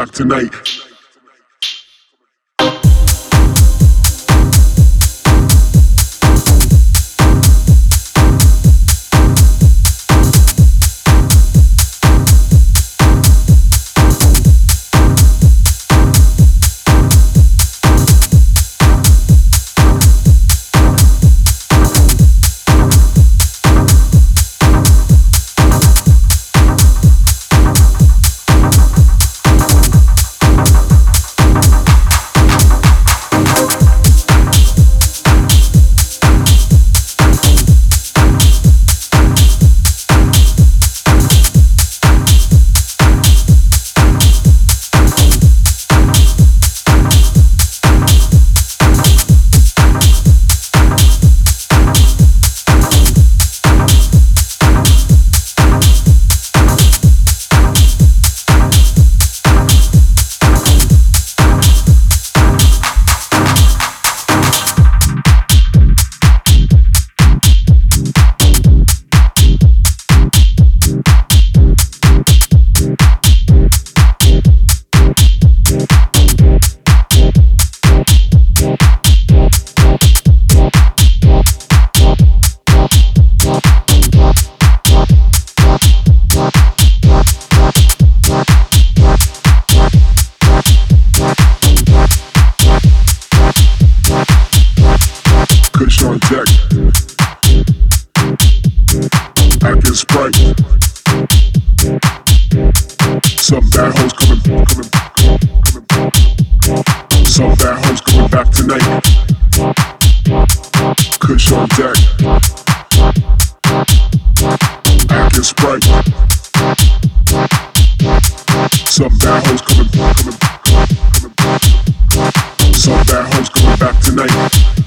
back tonight. Hoes coming back tonight. Some bad hoes coming, coming, coming. Some bad hoes coming back tonight.